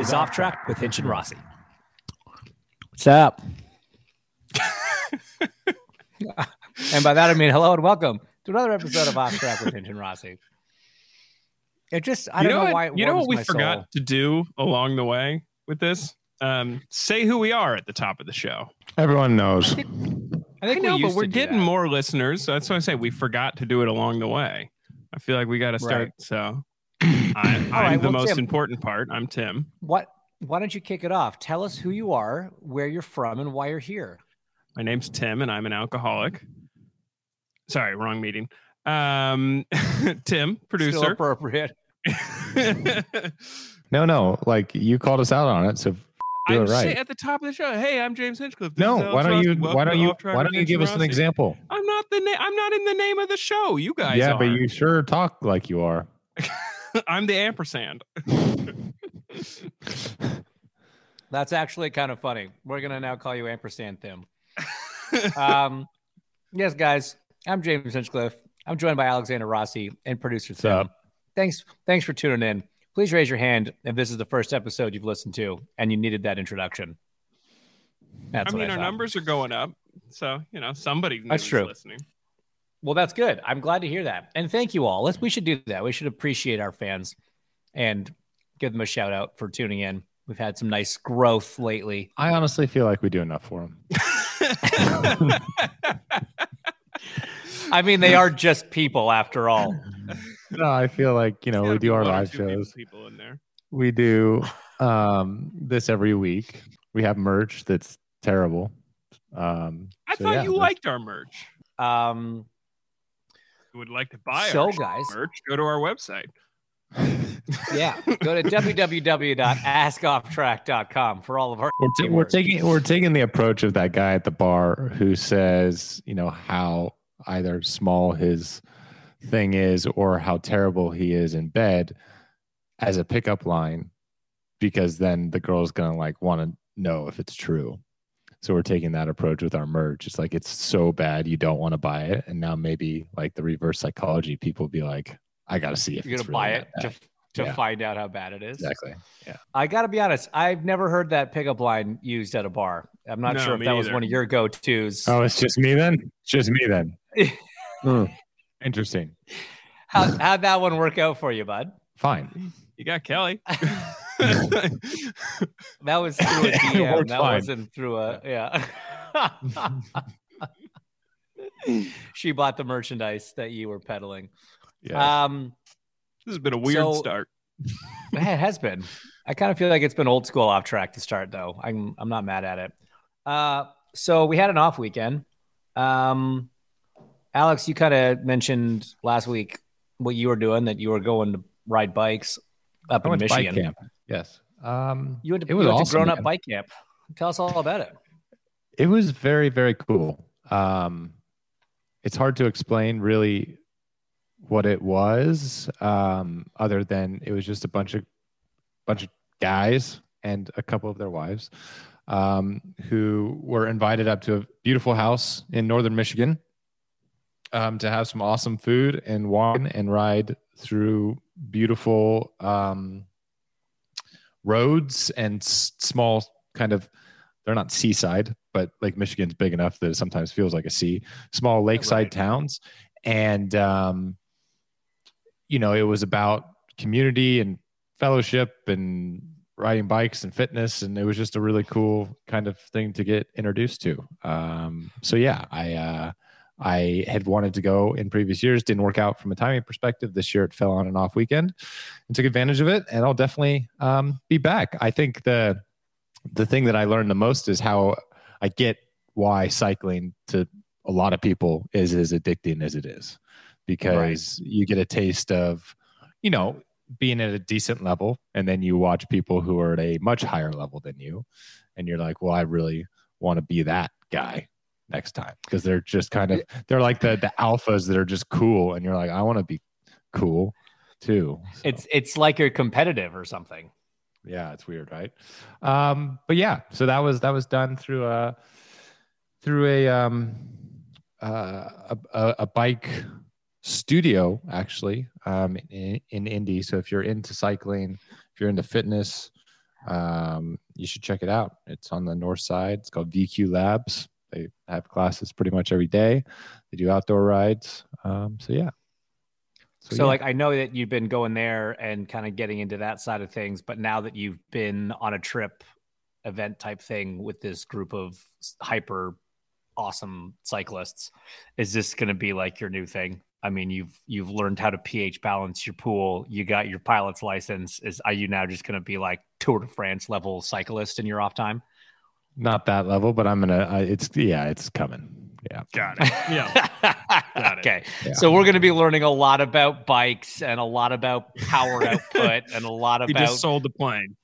Is Off Track with Hinch and Rossi. What's up? and by that I mean hello and welcome to another episode of Off Track with Hinch and Rossi. It just I you don't know, know, what, why it you know what we forgot soul. to do along the way with this um say who we are at the top of the show Everyone knows. I think i we know used but we're getting that. more listeners so that's why i say we forgot to do it along the way i feel like we got to start Right. so I, i'm right, the well, most Tim- important part i'm tim What why don't you kick it off? Tell us who you are, where you're from, and why you're here. my name's tim and i'm an alcoholic sorry wrong meeting um tim Still producer appropriate. No, no, like you called us out on it, so do I'm it right. at the top of the show. Hey, I'm James Hinchcliffe. This no, why don't you? Why don't you? Off Track Why don't you give us an example? I'm not the na- I'm not in the name of the show. You guys yeah, are. but you sure talk like you are. I'm the ampersand. That's actually kind of funny. We're gonna now call you ampersand Tim. um, yes, guys, I'm James Hinchcliffe. I'm joined by Alexander Rossi and producer Tim. up? Thanks, thanks for tuning in. Please raise your hand if this is the first episode you've listened to and you needed that introduction. That's I what mean, our thought. numbers are going up, so you know somebody That's is true. listening. Well, that's good. I'm glad to hear that, and thank you all. Let's we should do that. We should appreciate our fans and give them a shout out for tuning in. We've had some nice growth lately. I honestly feel like we do enough for them. I mean, they are just people after all. No, I feel like you know we do our live shows. People in there. We do um this every week. We have merch that's terrible. Um, I so thought yeah, you liked our merch. Um, If you would like to buy So, our guys- merch? Go to our website. yeah, go to www.askofftrack.com for all of our. We're, ta- we're taking we're taking the approach of that guy at the bar who says, you know, how either small his thing is or how terrible he is in bed as a pickup line, because then the girl's gonna like want to know if it's true. So we're taking that approach with our merch. It's like it's so bad you don't want to buy it, and now maybe like the reverse psychology, people be like, I got to see if You're it's gonna buy it that to, to Yeah. find out how bad it is. Exactly. Yeah. I got to be honest. I've never heard that pickup line used at a bar. I'm not No, sure if me that was one of your go-tos. Oh, it's just me then. It's just me then. Hmm. Interesting. How, how'd that one work out for you, bud? Fine. You got Kelly. That was through a DM. that fine. wasn't through a yeah. she bought the merchandise that you were peddling. Yeah. Um, this has been a weird So- start. it has been. I kind of feel like it's been old school off track to start though. I'm I'm not mad at it. Uh, so we had an off weekend. Um, Alex, you kind of mentioned last week what you were doing that you were going to ride bikes up in Michigan. bike camp. Yes. Um, You went to, it was you went awesome, to grown up man. bike camp. Tell us all about it. It was very, very cool. Um, it's hard to explain really what it was, um, other than it was just a bunch of bunch of guys and a couple of their wives um, who were invited up to a beautiful house in northern Michigan. um, to have some awesome food and wine and ride through beautiful um, roads and s- small kind of they're not seaside but lake michigan's big enough that it sometimes feels like a sea small lakeside Right. towns and um, you know it was about community and fellowship and riding bikes and fitness and it was just a really cool kind of thing to get introduced to um, so yeah i uh, i had wanted to go in previous years didn't work out from a timing perspective. This year it fell on an off weekend and took advantage of it and i'll definitely um, be back. I think the the thing that i learned the most is how i get why cycling to a lot of people is as addicting as it is because you get a taste of you know being at a decent level and then you watch people who are at a much higher level than you and you're like well i really want to be that guy next time because they're just kind of they're like the the alphas that are just cool and you're like i want to be cool too. So, It's it's like you're competitive or something. yeah it's weird right? Um but yeah so that was that was done through a through a um uh a, a, a bike studio actually um in, in indy. So if you're into cycling if you're into fitness um you should check it out. It's on the north side. It's called vq labs they have classes pretty much every day they do outdoor rides um so yeah So, yeah. like I know that you've been going there and kind of getting into that side of things, but now that you've been on a trip event type thing with this group of hyper awesome cyclists, is this going to be like your new thing? I mean, you've you've learned how to pH balance your pool. You got your pilot's license. Is are you now just going to be like Tour de France level cyclist in your off time? Not that level but i'm gonna I, it's yeah it's coming yeah Got it. Yeah. Got it. okay. Yeah. So we're going to be learning a lot about bikes and a lot about power output and a lot He about just sold the plane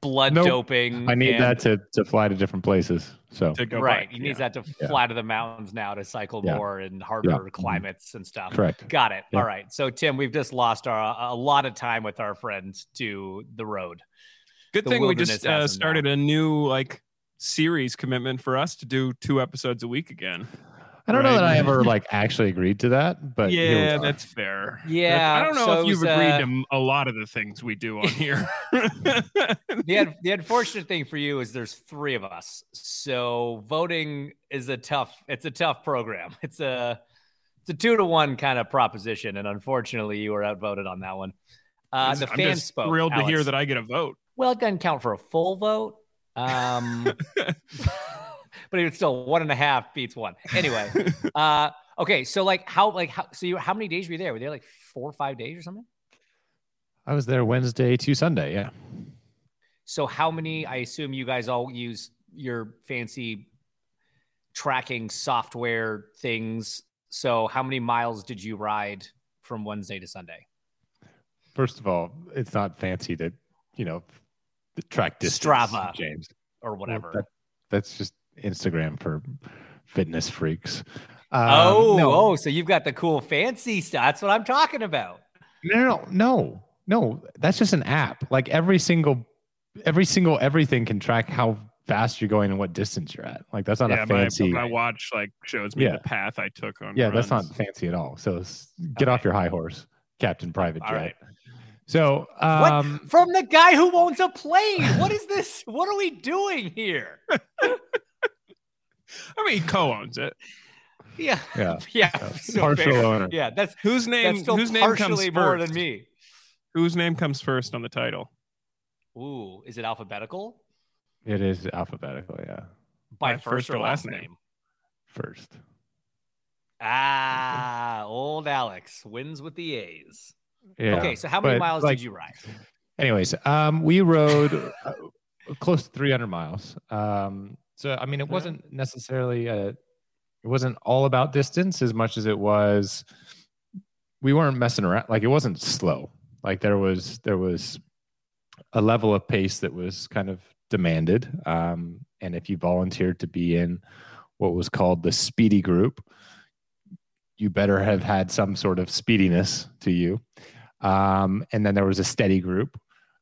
blood Nope. doping. I need and- that to to fly to different places. So to go right. back. He needs Yeah. that to Yeah. fly to the mountains now to cycle Yeah. more in harder Mhm. climates and stuff. correct. Got it. Yeah. All right. So Tim, we've just lost our a lot of time with our friends to the road. Good the thing we just uh, him started a new like series commitment for us to do two episodes a week again. I don't know that I ever like actually agreed to that, but yeah, that's fair. Yeah, That's- I don't know so if you've was, agreed uh, to a lot of the things we do on here. the, the unfortunate thing for you is there's three of us, so voting is a tough. It's a tough program. It's a it's a two to one kind of proposition, and unfortunately, you were outvoted on that one. Uh, the I'm fans just spoke. thrilled to hear that I get a vote. Well, it doesn't count for a full vote. Um, but it's still one and a half beats one. Anyway, uh, okay. So like how like how so you how many days were you there? Were there like four or five days or something? I was there Wednesday to Sunday. Yeah, So how many? I assume you guys all use your fancy tracking software things. So how many miles did you ride from Wednesday to Sunday? first of all, it's not fancy to you know track distance. Strava. James. Or whatever. That- that's just Instagram for fitness freaks. Um, oh, no, oh, so you've got the cool fancy stuff. That's what I'm talking about. no, no, no, no. That's just an app. Like every single, every single everything can track how fast you're going and what distance you're at. Like that's not yeah, a fancy. my watch like shows me Yeah. the path I took on. yeah, that's not fancy at all. So get Okay. off your high horse, Captain Private Jet. right. So, um, what from the guy who owns a plane? What is this? What are we doing here? I mean, he co-owns it. Yeah, yeah, yeah, Yeah. so Partial fair. owner. Yeah, that's Whose name? that's still whose name comes partially first? than me. Whose name comes first on the title? Ooh, is it alphabetical it is alphabetical. Yeah, by By first, or last name? first. Ah, old Alex wins with the A's. Yeah. okay, so how many but, miles like, did you ride? Anyways, um, we rode uh, close to 300 miles. Um, so I mean, it wasn't necessarily a, it wasn't all about distance as much as it was. We weren't messing around. Like it wasn't slow. Like there was there was a level of pace that was kind of demanded. Um, and if you volunteered to be in what was called the speedy group, you better have had some sort of speediness to you. Um, and then there was a steady group.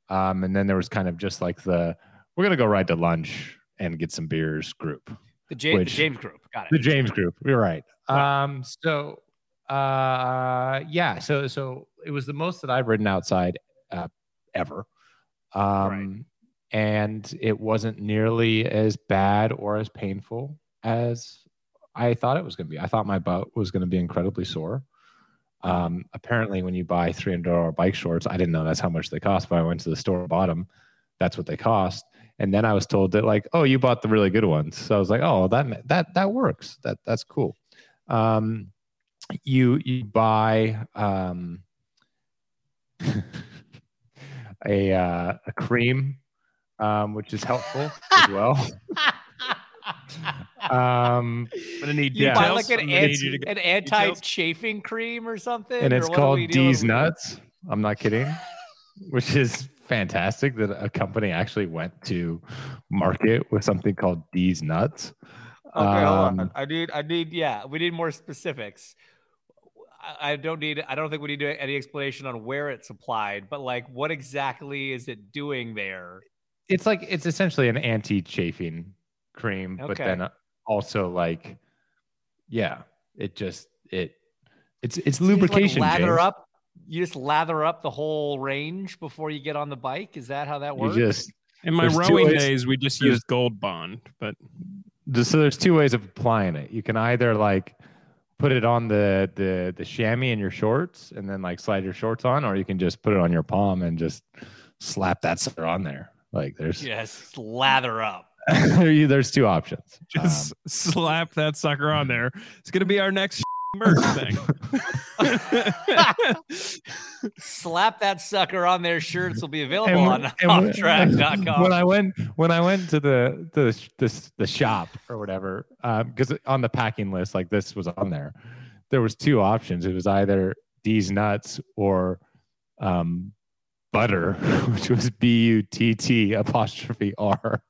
Um, and then there was kind of just like the we're gonna go ride to lunch and get some beers group. The, J- the James Group. Got it. The. James group. You're right. Um, so uh, yeah, so so it was the most that I've ridden outside uh, ever. Um, and it wasn't nearly as bad or as painful as I thought it was going to be. I thought my butt was going to be incredibly sore. Um, apparently, when you buy three hundred dollar bike shorts, I didn't know that's how much they cost, but I went to the store, bought them. That's what they cost, and then I was told that like, oh, you bought the really good ones. So I was like, oh, that that that works. That that's cool. Um, you you buy um, a uh, a cream, um, which is helpful as well. um, I'm gonna need You Yeah. buy like an, I'm need anti, you to get an anti-chafing cream or something, and or it's what called we doing D's with- Nuts. I'm not kidding, which is fantastic that a company actually went to market with something called DZ Nuts. Okay. Um, I need, I need, yeah, we need more specifics. I, I don't need, I don't think we need any explanation on where it's applied, but like, what exactly is it doing there? It's like it's essentially an anti-chafing cream, but then uh, also like, yeah, it just it it's it's You just, like, lubrication. lather James. up. You just lather up the whole range before you get on the bike. Is that how that You works? just In my rowing ways- days, we just used Gold Bond, but so there's two ways of applying it. You can either like put it on the the the chamois in your shorts and then like slide your shorts on, or you can just put it on your palm and just slap that sucker on there. Like there's yes, lather up. There's two options. just slap that sucker on there. It's gonna be our next merch thing. Slap that sucker on their shirts will be available And- on and when- offtrack.com. When I went when I went to the the the, the shop or whatever, because on the packing list, like this was on there, there was two options. It was either DZ Nuts or um, butter, which was B U T T apostrophe R.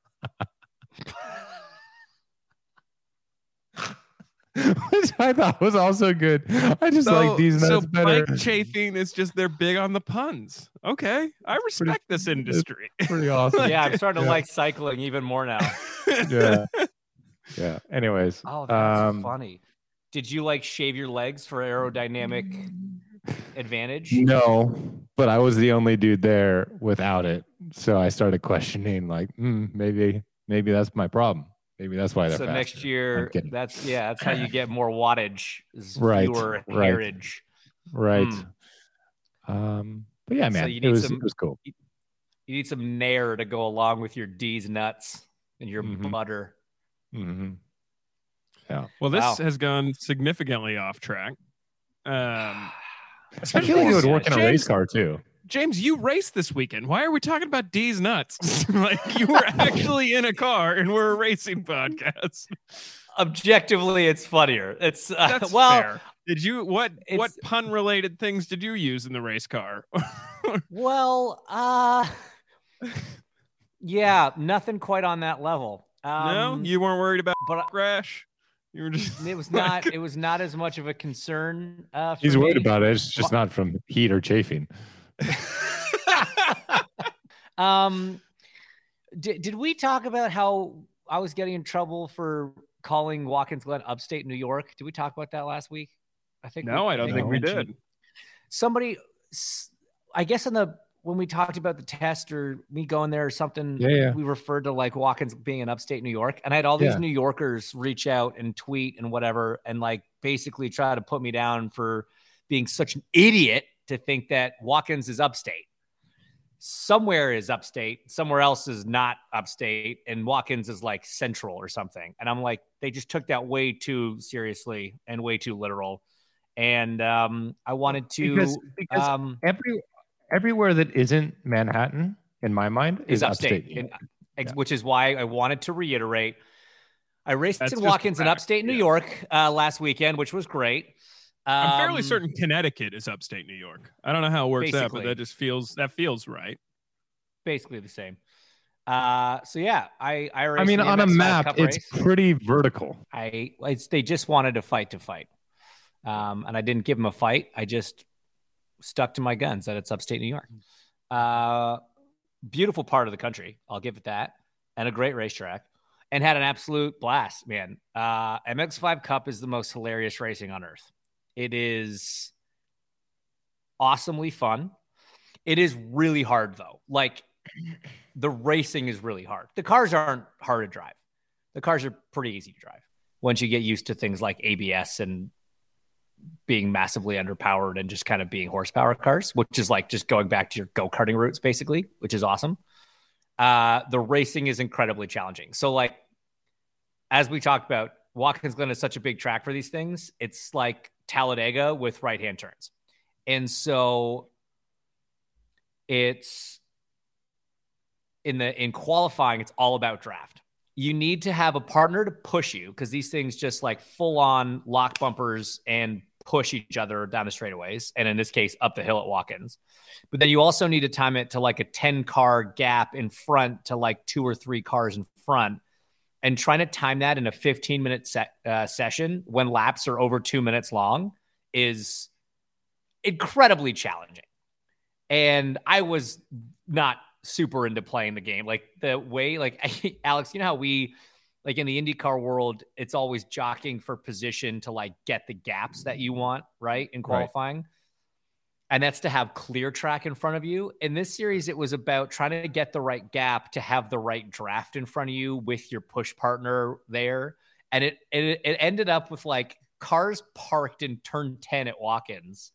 Which I thought was also good. I just like these nuts so better. bike chafing is just they're big on the puns. Okay, I respect this industry. Pretty awesome. yeah, I'm starting to like cycling even more now. yeah. Yeah. Anyways. Oh, that's um, funny. Did you like shave your legs for aerodynamic advantage? No, but I was the only dude there without it. So I started questioning, like, hmm, maybe, maybe that's my problem. Maybe that's why they're So faster. next year, that's yeah, that's how you get more wattage, is Right, fewer right. heritage. right? Mm. Um, but yeah, man, you it need was some- it was cool. You need some nair to go along with your DZ Nuts and your Mhm. butter. hmm Yeah. well, this Wow. has gone significantly off track. Um, I especially feel like it would work in a race car too. James, you raced this weekend. Why are we talking about DZ Nuts? like you were actually in a car and we're a racing podcast. Objectively, it's funnier. It's uh, That's well, fair. Did you what what pun related things did you use in the race car? well, uh, yeah, nothing quite on that level. Um, no, you weren't worried about but crash. You were just it was not. It was not as much of a concern. Uh, for He's worried about it. It's just not from heat or chafing. Um, did, did we talk about how I was getting in trouble for calling Watkins Glen upstate New York? Did we talk about that last week? I think. no, I don't think we mentioned- did. Somebody, I guess in the when we talked about the test or me going there or something, Yeah, yeah. we referred to like Watkins being in upstate New York, and I had all these Yeah. New Yorkers reach out and tweet and whatever, and like basically try to put me down for being such an idiot to think that Watkins is upstate. Somewhere is upstate, somewhere else is not upstate, and Watkins is like central or something. And I'm like, they just took that way too seriously and way too literal. And um, I wanted to because because um, every everywhere that isn't Manhattan, in my mind, is is upstate, upstate. and- ex- which is why I wanted to reiterate. I raced That's in Watkins in upstate New yeah. York uh, last weekend, which was great. I'm fairly Um, certain Connecticut is upstate New York. I don't know how it works out, but that just feels that feels right. basically the same. Uh, so yeah, I I, I mean, on a map, it's race. pretty vertical. I it's, they just wanted to fight to fight, um, and I didn't give them a fight. I just stuck to my guns that it's upstate New York. Uh, beautiful part of the country, I'll give it that, and a great racetrack. and had an absolute blast, man. Uh, MX5 Cup is the most hilarious racing on earth. It is awesomely fun. It is really hard though. Like the racing is really hard. The cars aren't hard to drive. The cars are pretty easy to drive once you get used to things like ABS and being massively underpowered and just kind of being horsepower cars, which is like just going back to your go karting roots, basically, which is awesome. Uh, the racing is incredibly challenging. So, like, as we talked about, Watkins Glen is such a big track for these things. It's like Talladega with right hand turns. And so it's in the in qualifying, it's all about draft. You need to have a partner to push you because these things just like full on lock bumpers and push each other down the straightaways, and in this case, up the hill at Watkins. But then you also need to time it to like a 10 car gap in front to like two or three cars in front. And trying to time that in a 15 minute set, uh, session when laps are over two minutes long is incredibly challenging. And I was not super into playing the game. Like the way, like Alex, you know how we like in the IndyCar world, it's always jockeying for position to like get the gaps that you want, right? In qualifying. Right. And that's to have clear track in front of you. In this series, it was about trying to get the right gap to have the right draft in front of you with your push partner there. And it it, it ended up with like cars parked in turn 10 at Watkins,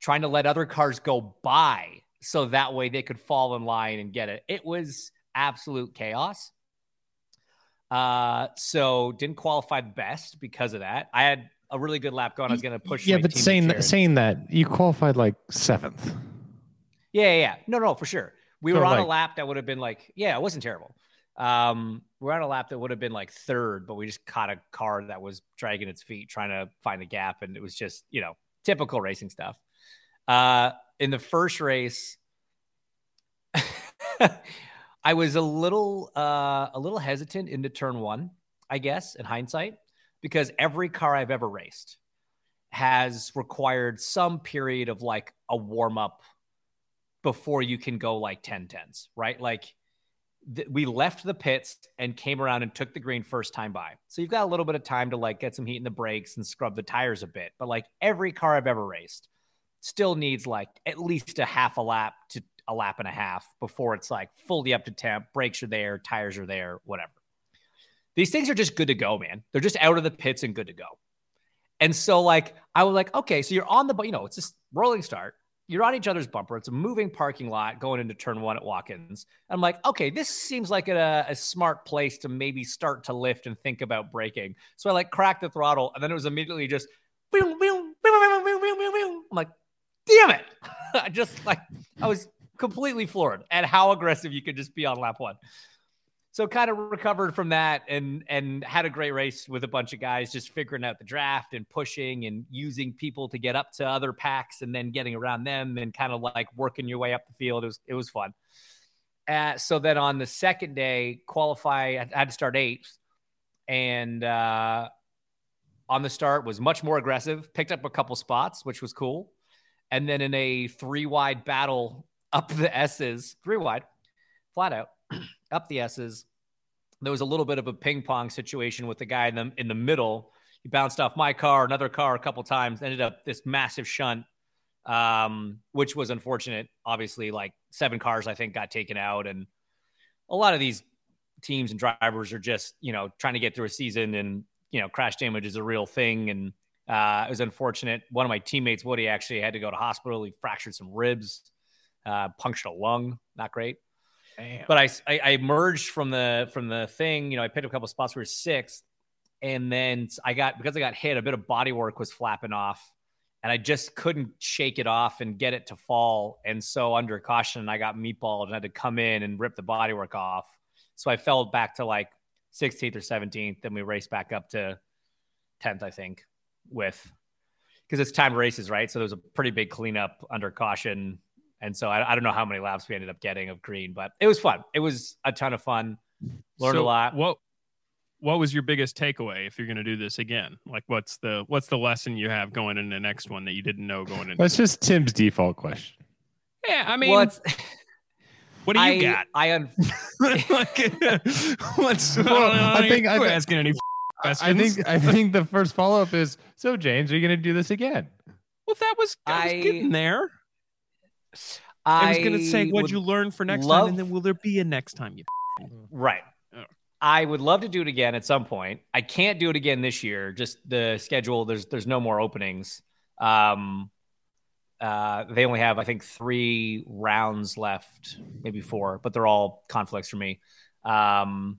trying to let other cars go by so that way they could fall in line and get it. It was absolute chaos. Uh, so didn't qualify best because of that. I had a really good lap going. I was going to push. Yeah, but saying that, saying that you qualified like seventh. Yeah, yeah, no, no, for sure. We so were on like, a lap that would have been like, yeah, it wasn't terrible. Um, we're on a lap that would have been like third, but we just caught a car that was dragging its feet trying to find the gap, and it was just you know typical racing stuff. Uh, in the first race, I was a little uh, a little hesitant into turn one, I guess, in hindsight, because every car I've ever raced has required some period of like a warm up before you can go like 10 10s, right? Like th- we left the pits and came around and took the green first time by. So you've got a little bit of time to like get some heat in the brakes and scrub the tires a bit. But like every car I've ever raced still needs like at least a half a lap to a lap and a half before it's like fully up to temp, brakes are there, tires are there, whatever. These things are just good to go, man. They're just out of the pits and good to go. And so, like, I was like, okay, so you're on the, you know, it's this rolling start. You're on each other's bumper. It's a moving parking lot going into turn one at Watkins. I'm like, okay, this seems like a, a smart place to maybe start to lift and think about braking. So I like cracked the throttle, and then it was immediately just, I'm like, damn it. I just like, I was completely floored at how aggressive you could just be on lap one. So kind of recovered from that and and had a great race with a bunch of guys just figuring out the draft and pushing and using people to get up to other packs and then getting around them and kind of like working your way up the field. It was it was fun. Uh, so then on the second day, qualify, I had to start eighth, and uh, on the start was much more aggressive. Picked up a couple spots, which was cool, and then in a three wide battle up the S's, three wide, flat out, up the S's. There was a little bit of a ping pong situation with the guy in the, in the middle. He bounced off my car, another car a couple times, ended up this massive shunt, um, which was unfortunate. Obviously, like seven cars, I think, got taken out. And a lot of these teams and drivers are just, you know, trying to get through a season and, you know, crash damage is a real thing. And uh, it was unfortunate. One of my teammates, Woody, actually had to go to hospital. He fractured some ribs uh, punctured a lung, not great. Damn. But I, I, I emerged from the from the thing. You know, I picked up a couple spots. We were sixth, and then I got because I got hit. A bit of body work was flapping off, and I just couldn't shake it off and get it to fall. And so under caution, I got meatballed and had to come in and rip the body work off. So I fell back to like 16th or 17th. Then we raced back up to 10th, I think, with because it's time races, right? So there was a pretty big cleanup under caution and so I, I, don't know how many laps we ended up getting of green, but it was fun. It was a ton of fun. Learned so a lot. What what was your biggest takeaway if you're going to do this again? Like what's the what's the lesson you have going in the next one that you didn't know going into? That's just Tim's default question. Yeah, I mean, well, What do you I, got? I un- like, what's, Well, I I think- I'm asking any Questions. I think I think the first follow up is so James, are you going to do this again? well, that was I was getting there. I, I was gonna say, what'd you learn for next time, and then will there be a next time? You Right. Oh. I would love to do it again at some point. I can't do it again this year. Just the schedule. There's there's no more openings. Um, uh, they only have I think three rounds left, maybe four, but they're all conflicts for me. Um,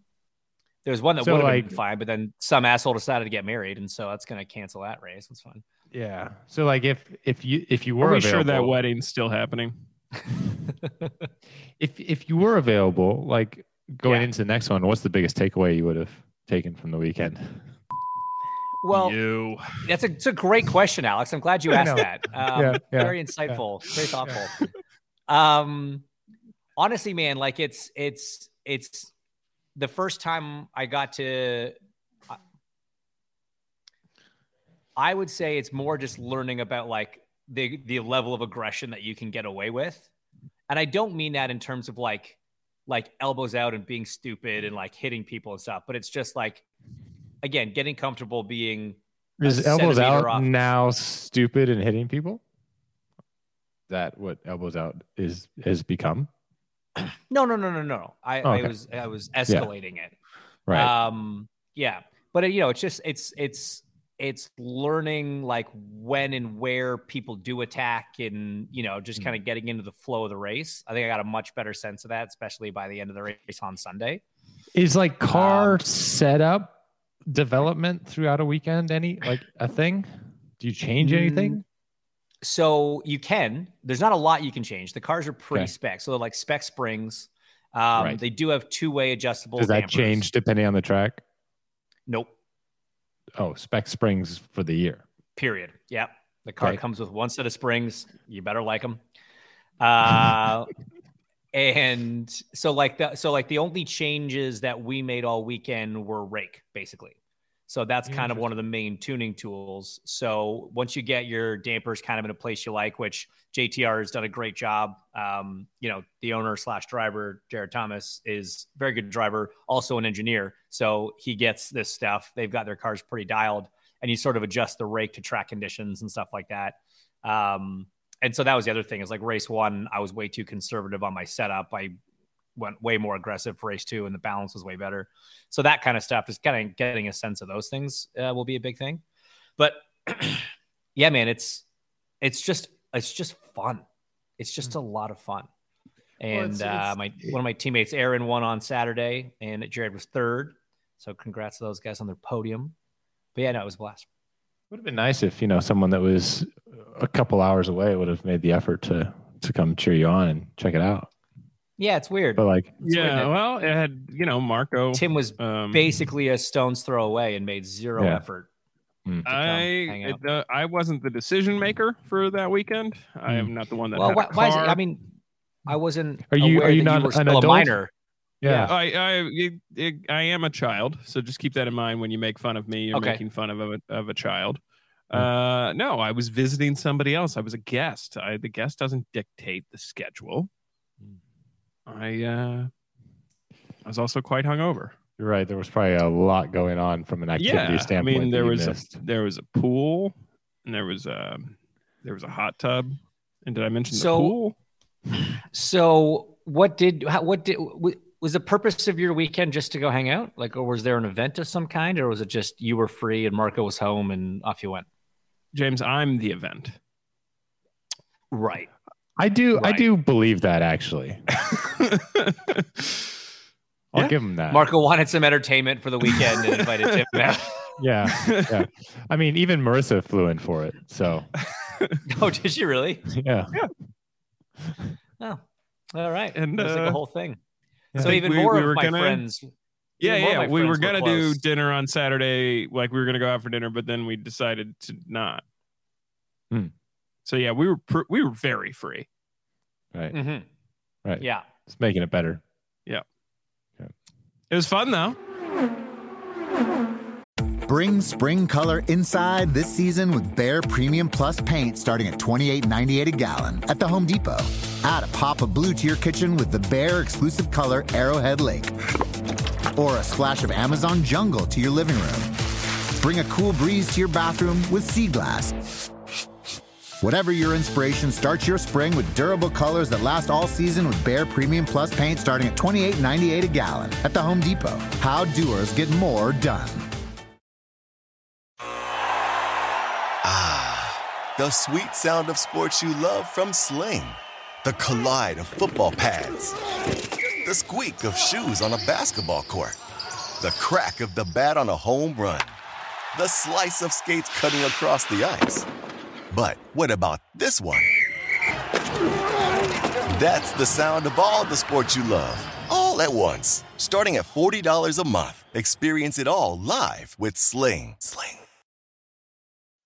there's one that So, would have like- been fine, but then some asshole decided to get married, and so that's going to cancel that race. It's fun. Yeah. So like if if you if you were Are we available, sure that wedding's still happening? if if you were available, like going Yeah. into the next one, what's the biggest takeaway you would have taken from the weekend? Well, you. That's a, it's a great question, Alex. I'm glad you asked that. Um, Yeah, yeah, very insightful, very thoughtful. Um, honestly, man, like it's it's it's the first time I got to. I- would say it's more just learning about like the the level of aggression that you can get away with, and I don't mean that in terms of like like elbows out and being stupid and like hitting people and stuff, but it's just like again getting comfortable being Is elbows out off. now stupid and hitting people? That what elbows out is has become? No, no, no, no, no. I, Oh, I was I was escalating it. Right. Um, yeah, but you know, it's just it's it's it's learning like when and where people do attack, and you know, just Hmm. kind of getting into the flow of the race. I think I got a much better sense of that, especially by the end of the race on Sunday. is like car um, setup development throughout a weekend any like a thing? Do you change anything? So you can. There's not a lot you can change. The cars are pretty Okay. spec. So they're like spec springs. Um, Right. They do have two way adjustable. Does that dampers. change depending on the track? Nope. Oh, spec springs for the year. Period. Yeah. The car Okay. comes with one set of springs. You better like them. Uh, and so like the so like the only changes that we made all weekend were rake basically. So that's kind of one of the main tuning tools. So once you get your dampers kind of in a place you like, which JTR has done a great job. Um, you know, the owner slash driver, Jared Thomas, is very good driver, also an engineer. So he gets this stuff. They've got their cars pretty dialed, and you sort of adjust the rake to track conditions and stuff like that. Um, and so that was the other thing is like race one, I was way too conservative on my setup. I went way more aggressive for race two, and the balance was way better. So that kind of stuff, just kind of getting a sense of those things uh, will be a big thing. But yeah, man, it's it's just it's just fun. It's just a lot of fun. And it's- uh, it's- my one of my teammates, Aaron, won on Saturday, and Jared was third. So congrats to those guys on their podium. But yeah, no, it was a blast. Would have been nice if you know someone that was a couple hours away would have made the effort to to come cheer you on and check it out. Yeah, it's weird. But like, It's weird Yeah, well, it had you know Marco. Tim was um, basically a stone's throw away and made zero Yeah. effort. Mm. to come hang I it, uh, I wasn't the decision maker for that weekend. I am not the one that Well, had why, a why is it? I mean, I wasn't. Are you- aware are you not were an still a adult? minor? yeah, I I it, it, I am a child, so just keep that in mind when you make fun of me. You're Okay. making fun of a of a child. Uh, no, I was visiting somebody else. I was a guest. I, the guest doesn't dictate the schedule. I uh, I was also quite hungover. you're right. There was probably a lot going on from an activity Yeah, I standpoint. mean there was a, there was a pool, and there was a there was a hot tub. And did I mention the So- pool? So, what did how, what did was the purpose of your weekend just to go hang out? Like, or was there an event of some kind, or was it just you were free and Marco was home and off you went? James, I'm the event. Right. I do. I do believe that actually. I'll Yeah. give him that. Marco wanted some entertainment for the weekend and invited Tim out. Yeah, yeah. I mean, even Marissa flew in for it. So oh, did she really? yeah, Oh, all right. And, it was like uh, a whole thing. Yeah. So even we- more we of were my gonna- friends. Yeah, even more of yeah. my We were gonna do dinner on Saturday. Like we were gonna go out for dinner, but then we decided to not. Hmm. So yeah, we were pr- we were very free. right, Mhm. right. Yeah. It's making it better. Yeah. yeah. It was fun though. Bring spring color inside this season with Bare Premium Plus paint starting at $28.98 a gallon at the Home Depot. Add a pop of blue to your kitchen with the Bare exclusive color Arrowhead Lake. Or a splash of Amazon jungle to your living room. Bring a cool breeze to your bathroom with Sea Glass. Whatever your inspiration, start your spring with durable colors that last all season with Bare Premium Plus paint starting at $28.98 a gallon at the Home Depot. How doers get more done. Ah, the sweet sound of sports you love from Sling. The collide of football pads. The squeak of shoes on a basketball court. The crack of the bat on a home run. The slice of skates cutting across the ice. But what about this one? That's the sound of all the sports you love, all at once. Starting at $40 a month. Experience it all live with Sling. Sling.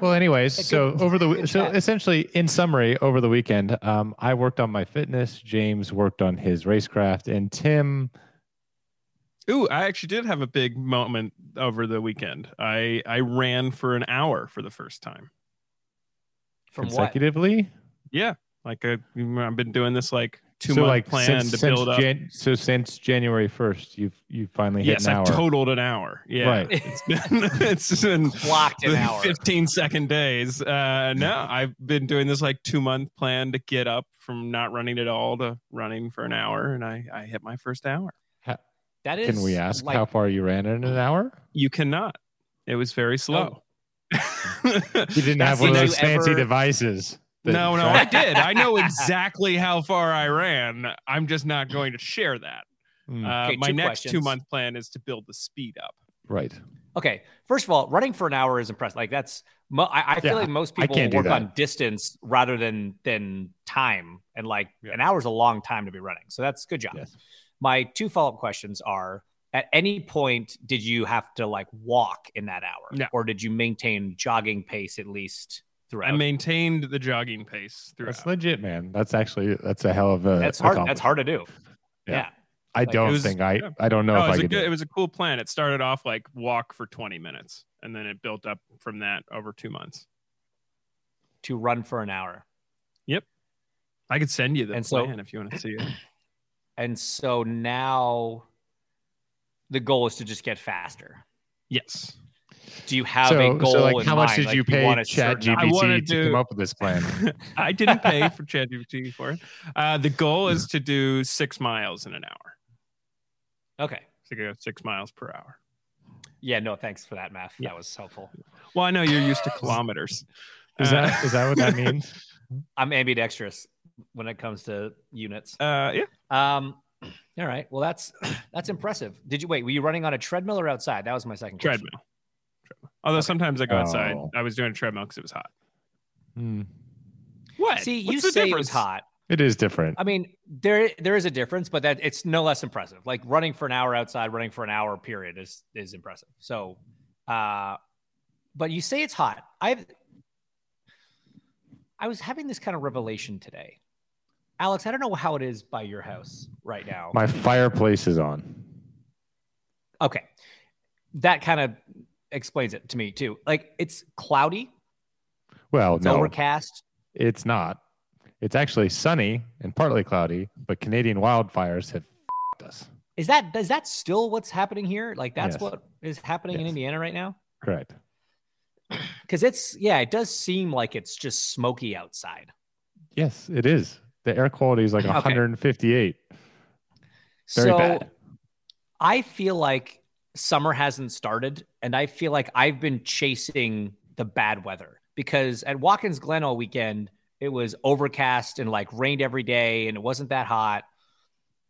Well, anyways, Yeah, so good- over the so chat. essentially, in summary, over the weekend, um, I worked on my fitness. James worked on his racecraft, and Tim. Ooh, I actually did have a big moment over the weekend. I I ran for an hour for the first time. From what? consecutively. Yeah, like I, I've been doing this like two so month like plan since, to since build up. Jan- so since January first, you've you finally hit yes, an I've hour. totaled an hour. Yeah, Right. it's been it's been Clocked an hour. 15 second days. Uh, no, I've been doing this like two month plan to get up from not running at all to running for an hour, and I I hit my first hour. That is. Can we ask like, how far you ran in an hour? You cannot. It was very slow. You didn't That's have one of those fancy ever- devices. That no, no, I did. I know exactly how far I ran. I'm just not going to share that. Hmm, Uh, Okay, my two next questions. two month plan is to build the speed up. right. Okay, first of all, running for an hour is impressive. Like that's, mo- I, I feel Yeah, like most people work that. on distance rather than than time, and like an hour is a long time to be running. So that's good job. Yes. My two follow up questions are: At any point, did you have to like walk in that hour, No. or did you maintain jogging pace at least throughout? I maintained the jogging pace throughout. That's legit, man. That's actually that's a hell of a. that's hard. That's hard to do. Yeah. Yeah. I Like, don't was- think I. yeah. I don't know No, if it I was a could. do good. it. It was a cool plan. It started off like walk for 20 minutes, and then it built up from that over two months. To run for an hour, Yep. I could send you the And so- plan if you want to see it. and so now the goal is to just get faster. Yes. Do you have so, a goal? In mind? So like, in how much mind? did Like, you pay want a Chat certain- wanna to come up with this plan? I didn't pay for ChatGPT for it. Uh, the goal is to do six miles in an hour. Okay. To go six miles per hour. Yeah, no, thanks for that math. Yeah. That was helpful. Well, I know you're used to kilometers. Is Uh, that is that what that means? I'm ambidextrous when it comes to units. Uh, yeah. Um, all right. Well, that's that's impressive. Did you wait? Were you running on a treadmill or outside? That was my second question. Treadmill. Treadmill. Although sometimes I go outside. Oh. I was doing a treadmill because it was hot. Hmm. What? See, What's you the say it was hot. It is different. I mean, there there is a difference, but that it's no less impressive. Like running for an hour outside, running for an hour period is is impressive. So, uh, but you say it's hot. I I was having this kind of revelation today, Alex. I don't know how it is by your house right now. My fireplace is on. okay, that kind of explains it to me too. Like it's cloudy, Well, it's no, overcast. it's not. It's actually sunny and partly cloudy, but Canadian wildfires have f***ed us. Is that is that still what's happening here? Like that's Yes. what is happening in Indiana right now? Correct. Because it's yeah, it does seem like it's just smoky outside. Yes, it is. The air quality is like Okay. 158. Very so bad. I feel like summer hasn't started, and I feel like I've been chasing the bad weather because at Watkins Glen all weekend it was overcast and like rained every day, and it wasn't that hot.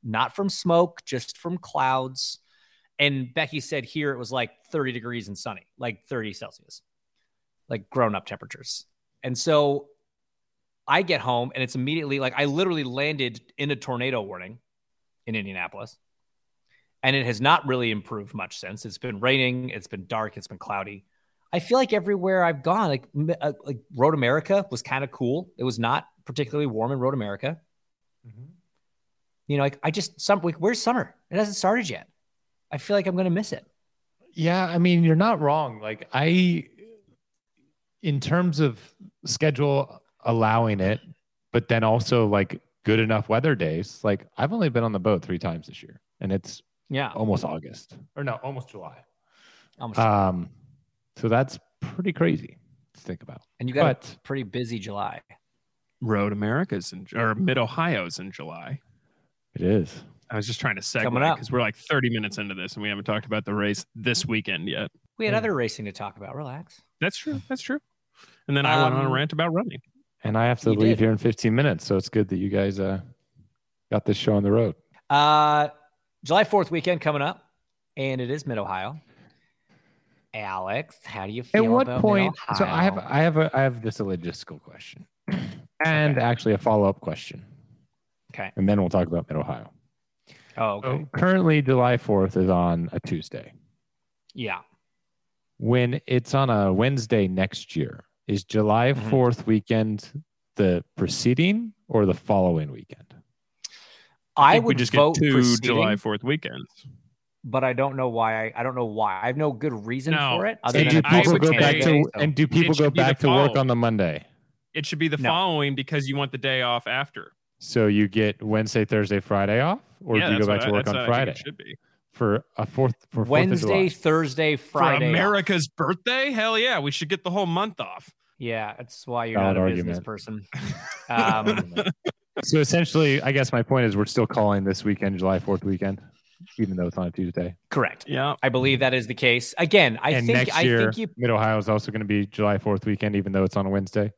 Not from smoke, just from clouds. And Becky said here it was like 30 degrees and sunny, like 30 Celsius, like grown up temperatures. And so I get home and it's immediately like I literally landed in a tornado warning in Indianapolis. And it has not really improved much since. It's been raining, it's been dark, it's been cloudy. I feel like everywhere I've gone, like uh, like Road America was kind of cool. It was not particularly warm in Road America. You know, like I just some like where's summer? It hasn't started yet. I feel like I'm gonna miss it. Yeah, I mean, you're not wrong. Like I in terms of schedule allowing it, but then also like good enough weather days, like I've only been on the boat 3 times this year and it's Yeah. almost August. Or no, almost July. Almost. Um so that's pretty crazy to think about. and you got but- a pretty busy July. Road America's in or Mid Ohio's in July. It is. I was just trying to segue Coming because we're like 30 minutes into this and we haven't talked about the race this weekend yet. We had Yeah. other racing to talk about. Relax. That's true. That's true. And then I went on a Um, rant about running. And I have to leave did. here in 15 minutes, so it's good that you guys uh got this show on the road. Uh, July 4th weekend coming up, and it is Mid Ohio. Alex, how do you feel At what point? So I have I have a I have just a logistical question, and Okay. actually a follow up question, Okay. and then we'll talk about Mid Ohio. Oh, okay. So currently, July fourth is on a Tuesday. Yeah. When it's on a Wednesday next year, is July Mhm. 4th weekend the preceding or the following weekend? I, think would we just vote get two July 4th weekends. but I don't know why. I, I don't know why. I have no good reason No. for it. Other And than do I people go back to Wednesday, and do people go back to work on the Monday? It should be the No. following because you want the day off after. So you get Wednesday, Thursday, Friday off, or yeah, do you go back to work that's on what I think Friday It should be. for a fourth for Fourth of Wednesday, July? Thursday, Friday. For off. America's birthday? Hell yeah, we should get the whole month off. Yeah, that's why you're Valid not a argument. business person. Um, So essentially, I guess my point is we're still calling this weekend July Fourth weekend, even though it's on a Tuesday. correct. Yeah. I believe that is the case. Again, I and think next I year, think you Mid Ohio is also going to be July Fourth weekend, even though it's on a Wednesday.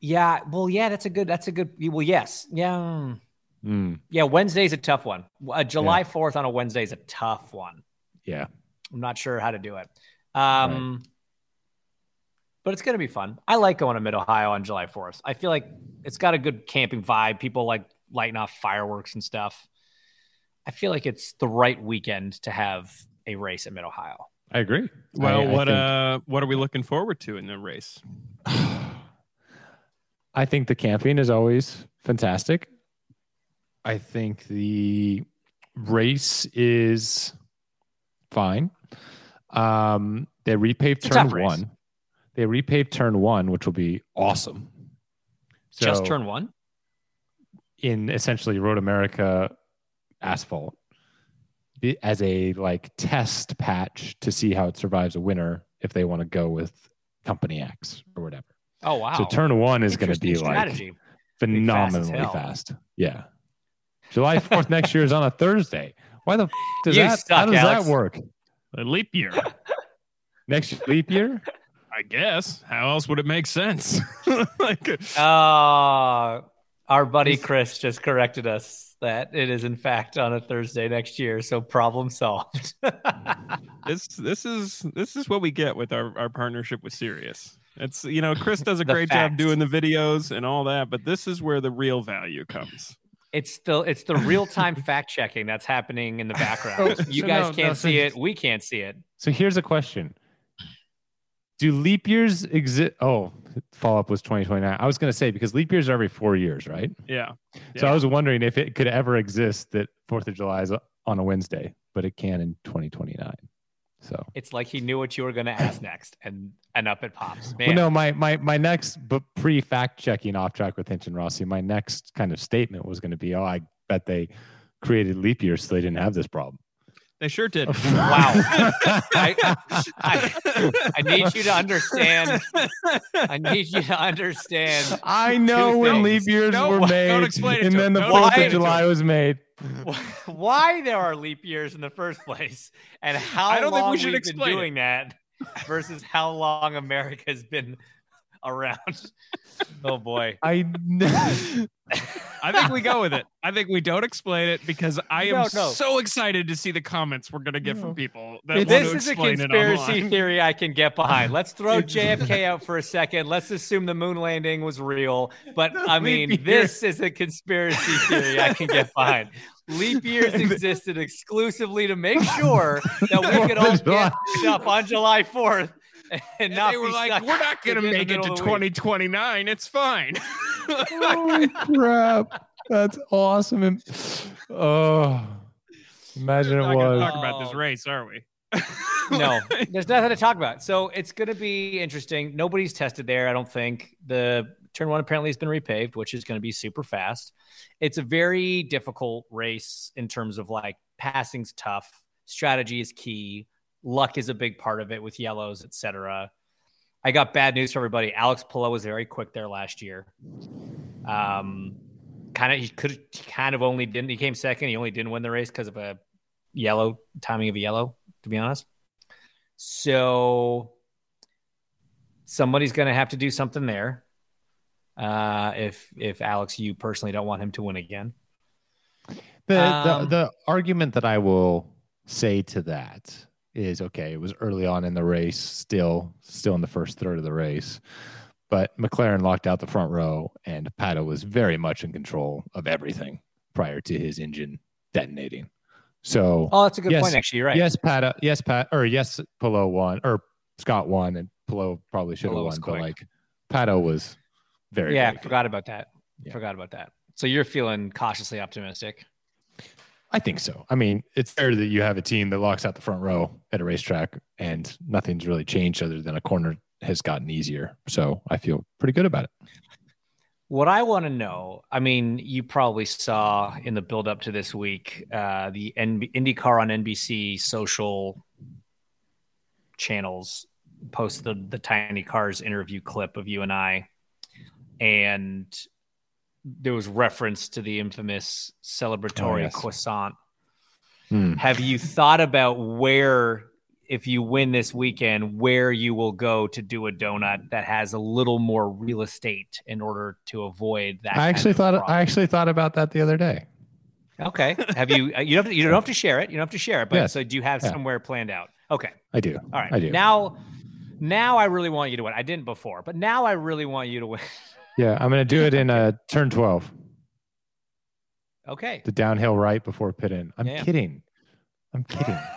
Yeah, well, yeah, that's a good. That's a good. Well, yes, yeah, mm. Yeah. Wednesday's a tough one. Uh, July Fourth on a Wednesday is a tough one. yeah, I'm not sure how to do it. Um, but it's gonna be fun. I like going to Mid Ohio on July Fourth. I feel like it's got a good camping vibe. People like lighting off fireworks and stuff. I feel like it's the right weekend to have a race at Mid Ohio. I agree. Well, I- I what think- uh what are we looking forward to in the race? I think the camping is always fantastic. I think the race is fine. Um, they repaved It's turn one. They repaved turn one, which will be awesome. So Just turn one. in essentially Road America asphalt as a like test patch to see how it survives a winter if they want to go with company X or whatever. Oh wow! So turn one is going to be Interesting like strategy. fast phenomenally hell. fast. Yeah. July 4th next year is on a Thursday. Why the f- does You that suck, how does Alex. that work? A leap year, Next leap year? I guess. How else would it make sense? like Uh, our buddy Chris just corrected us that it is in fact on a Thursday next year. So problem solved. this this is this is what we get with our, our partnership with Sirius. It's you know, Chris does a great facts. job doing the videos and all that, but this is where the real value comes. it's still it's the real time fact checking that's happening in the background. You so guys no, no, can't so see it. We can't see it. So here's a question. Do leap years exist? Oh, follow up was 2029. I was going to say because leap years are every four years, right? Yeah. So Yeah. I was wondering if it could ever exist that 4th of July is on a Wednesday, but it can in 2029. So, It's like he knew what you were going to ask next, and and up it pops. Man, well, no, my, my, my next, but pre fact checking off track with Hinch and Rossi, my next kind of statement was going to be, oh, I bet they created leap years so they didn't have this problem. They sure did. Wow. I, I, I need you to understand. I need you to understand. I know when things. leap years No, were don't made, explain it and to then the Fourth of July was made. why there are leap years in the first place and how I don't think we should we've explain been it. doing that versus how long America's been around. Oh boy. I I think we go with it. I think we don't explain it because I am No, no. so excited to see the comments we're gonna get from people that want This is a conspiracy theory I can get behind. Let's throw JFK out for a second. Let's assume the moon landing was real. But I mean, year. this is a conspiracy theory I can get behind. Leap years existed exclusively to make sure that we could all Fourth of July. get picked up on July 4th and And not they were be like, "We're not gonna make it to of the week." 2029. It's fine." Holy crap! That's awesome. And, oh, imagine We're it not gonna was. talk about this race, are we? no, there's nothing to talk about. So it's going to be interesting. Nobody's tested there, I don't think. The turn one apparently has been repaved, which is going to be super fast. It's a very difficult race in terms of like passing's tough, strategy is key, luck is a big part of it with yellows, etc. I got bad news for everybody. Alex Palou was very quick there last year. Um, kind of he could kind of only didn't. He came second. He only didn't win the race because of a yellow timing of a yellow. To be honest, so somebody's going to have to do something there. Uh, if if Alex, you personally don't want him to win again, The, Um, the the argument that I will say to that is okay. It was early on in the race, still still in the first third of the race, but McLaren locked out the front row, and Pato was very much in control of everything prior to his engine detonating. So oh, that's a good Yes. point. Actually, you're right. yes, Pato, yes, Pat, or yes, Palou won, or Scott won, and Palou probably should have won, but like Pato was very yeah, very good. forgot about that. Yeah. Forgot about that. So you're feeling cautiously optimistic. I think so. I mean, it's fair that you have a team that locks out the front row at a racetrack and nothing's really changed other than a corner has gotten easier. So I feel pretty good about it. What I want to know, I mean, you probably saw in the build up to this week, uh, the NB- IndyCar on NBC social channels posted the, the Tiny Cars interview clip of you and I. And there was reference to the infamous celebratory Oh, yes. croissant. Hmm. Have you thought about where, if you win this weekend, where you will go to do a donut that has a little more real estate in order to avoid that? I actually thought problem? I actually thought about that the other day. Okay. Have you? uh, You don't. Have to, you don't have to share it. You don't have to share it. But Yes. so do you have Yeah. somewhere planned out? Okay. I do. All right. I do. Now, now I really want you to win. I didn't before, but now I really want you to win. yeah, I'm gonna do it in uh, turn 12, Okay. the downhill right before pit in. I'm Yeah. kidding. I'm kidding.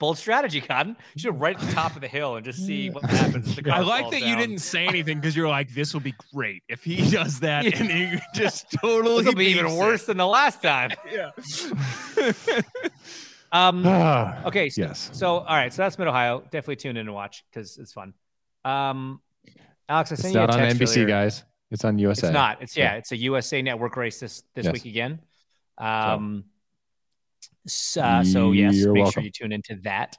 Bold strategy, Cotton. You should have right at the top of the hill and just see what happens. The I like falls that you didn't say anything because you're like, "This will be great if he does that," Yeah. and he just totally This will be even beefs worse than the last time. Yeah. Um. Okay. So, Yes. So all right. So that's Mid Ohio. Definitely tune in and watch because it's fun. Um, Alex, I It's sent you a not on NBC, earlier. guys. It's on USA. It's not. It's yeah. Yeah. It's a USA Network race this this Yes. week again. Um. So, uh, so yes, You're make welcome. sure you tune into that.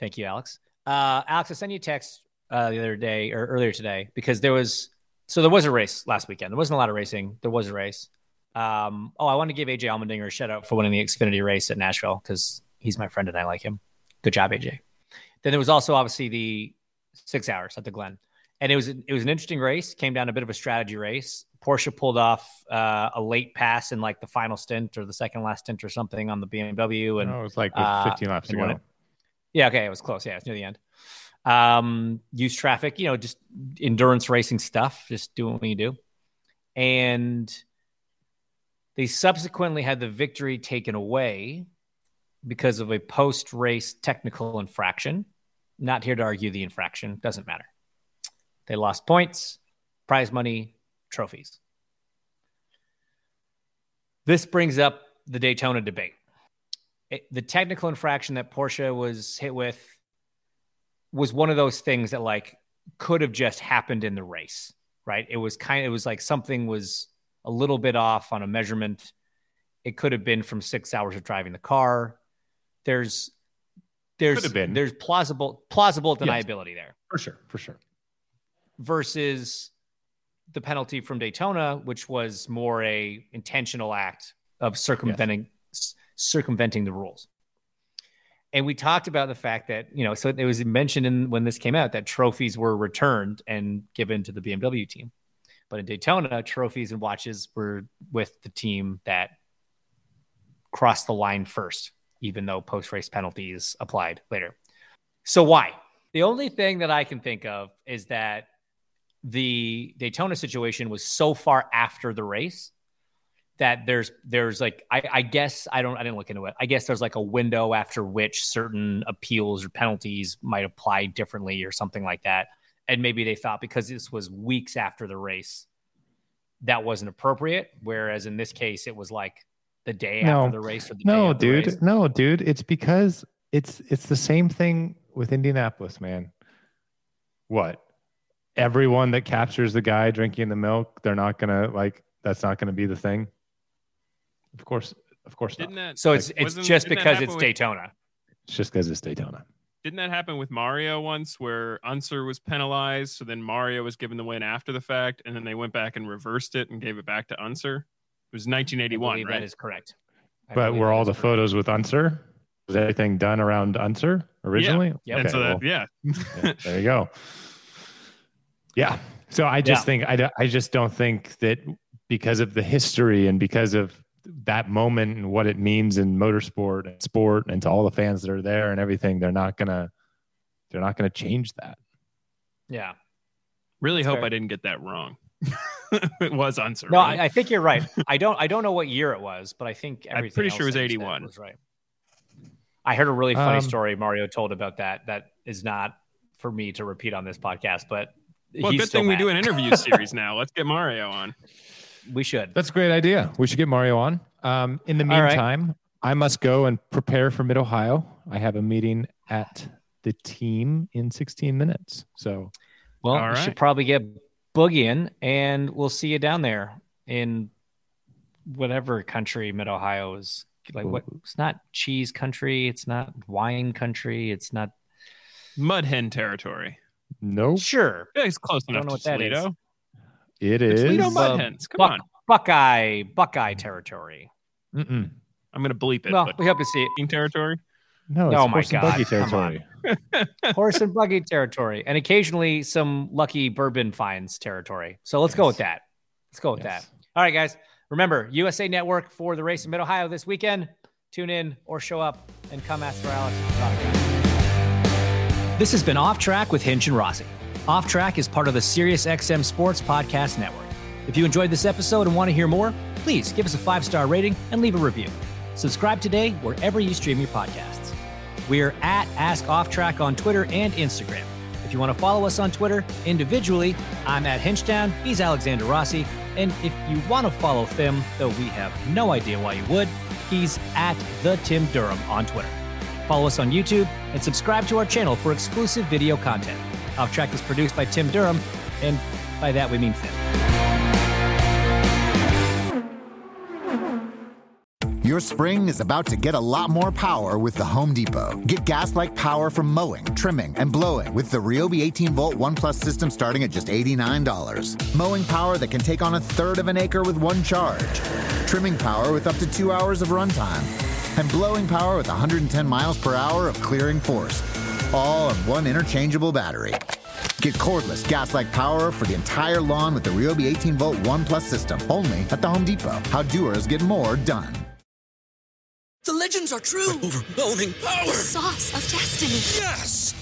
Thank you, Alex. Uh, Alex, I sent you a text uh, the other day or earlier today because there was so there was a race last weekend. There wasn't a lot of racing. There was a race. Um, oh, I want to give AJ Allmendinger a shout out for winning the Xfinity race at Nashville because he's my friend and I like him. Good job, AJ. Then there was also obviously the six hours at the Glen, and it was it was an interesting race. Came down a bit of a strategy race. Porsche pulled off uh, a late pass in like the final stint or the second last stint or something on the BMW, and No, it was like with uh, 15 laps to go. it. yeah, okay, it was close. Yeah, it's near the end. Um, use traffic, you know, just endurance racing stuff, just doing what you do, and they subsequently had the victory taken away because of a post race technical infraction. Not here to argue the infraction, doesn't matter. They lost points, prize money, trophies. This brings up the Daytona debate. It- the technical infraction that Porsche was hit with was one of those things that like could have just happened in the race, right? It was kind of, it was like something was a little bit off on a measurement. It could have been from six hours of driving the car. there's there's there's plausible plausible Yes. deniability there For sure. For sure. Versus the penalty from Daytona, which was more a intentional act of circumventing s- circumventing the rules. And we talked about the fact that you know, so it was mentioned in when this came out that trophies were returned and given to the BMW team, but in Daytona, trophies and watches were with the team that crossed the line first, even though post race penalties applied later. So why? The only thing that I can think of is that the Daytona situation was so far after the race that there's there's like I, I guess I don't I didn't look into it. I guess there's like a window after which certain appeals or penalties might apply differently or something like that. And maybe they thought because this was weeks after the race, that wasn't appropriate. Whereas in this case, it was like the day No. after the race or the day No, dude. race. No, dude. It's because it's it's the same thing with Indianapolis, man. What? Everyone that captures the guy drinking the milk, they're not gonna like. That's not gonna be the thing. Of course, of course Didn't not. that So it's it's just because it's with- Daytona. It's just because it's Daytona. Didn't that happen with Mario once, where Unser was penalized, so then Mario was given the win after the fact, and then they went back and reversed it and gave it back to Unser? It was 1981, right? That is correct. I But were all the correct. photos with Unser? Was everything done around Unser originally? Yep. and so well, yeah, yeah, there you go. Yeah. So I just Yeah. think I, I just don't think that because of the history and because of that moment and what it means in motorsport and sport and to all the fans that are there and everything, they're not gonna they're not gonna change that. Yeah. really That's hope fair. I didn't get that wrong. it was uncertain. No. I, I think you're right. I don't. I don't know what year it was, but I think I'm pretty else sure it was that you said 81. Was right. I heard a really funny Um, story Mario told about that. That is not for me to repeat on this podcast, but well, he's good still thing we do an interview series now. Let's get Mario on. We should. That's a great idea. We should get Mario on. Um, in the All right. meantime, I must go and prepare for Mid Ohio. I have a meeting at the team in 16 minutes. So Well, All we should probably get boogieing, and we'll see you down there in whatever country Mid Ohio is. Like what? It's not cheese country. It's not wine country. It's not. Mud hen territory. No, Sure. Yeah, it's close i Don't enough know to what that is. Toledo. it It's is. Toledo mud Uh. Come Buck- on. Buckeye, Buckeye territory. Mm-mm. I'm gonna bleep it. Well, but we hope to see it. King territory. No, it's Oh my horse and buggy God, come territory. horse and buggy territory, and occasionally some lucky bourbon finds territory. So let's go with that. Let's go with Yes. that. All right, guys. Remember, USA Network for the race in Mid Ohio this weekend. Tune in or show up and come ask for Alex. This has been Off Track with Hinch and Rossi. Off Track is part of the SiriusXM Sports Podcast Network. If you enjoyed this episode and want to hear more, please give us a five star rating and leave a review. Subscribe today wherever you stream your podcasts. We're at Ask Off Track on Twitter and Instagram. If you want to follow us on Twitter individually, I'm at Hinchtown, he's Alexander Rossi. And if you want to follow Thim, though we have no idea why you would, he's at the Tim Durham on Twitter. Follow us on YouTube and subscribe to our channel for exclusive video content. Off Track is produced by Tim Durham, and by that we mean Thim. Your spring is about to get a lot more power with the Home Depot. Get gas like power from mowing, trimming, and blowing with the Ryobi 18 volt One Plus system starting at just $89. Mowing power that can take on a third of an acre with one charge. Trimming power with up to two hours of runtime. And blowing power with 110 miles per hour of clearing force. All on one interchangeable battery. Get cordless gas like power for the entire lawn with the Ryobi 18 volt One Plus system only at the Home Depot. How doers get more done. The legends are true. Overwhelming power! The sauce of destiny. Yes!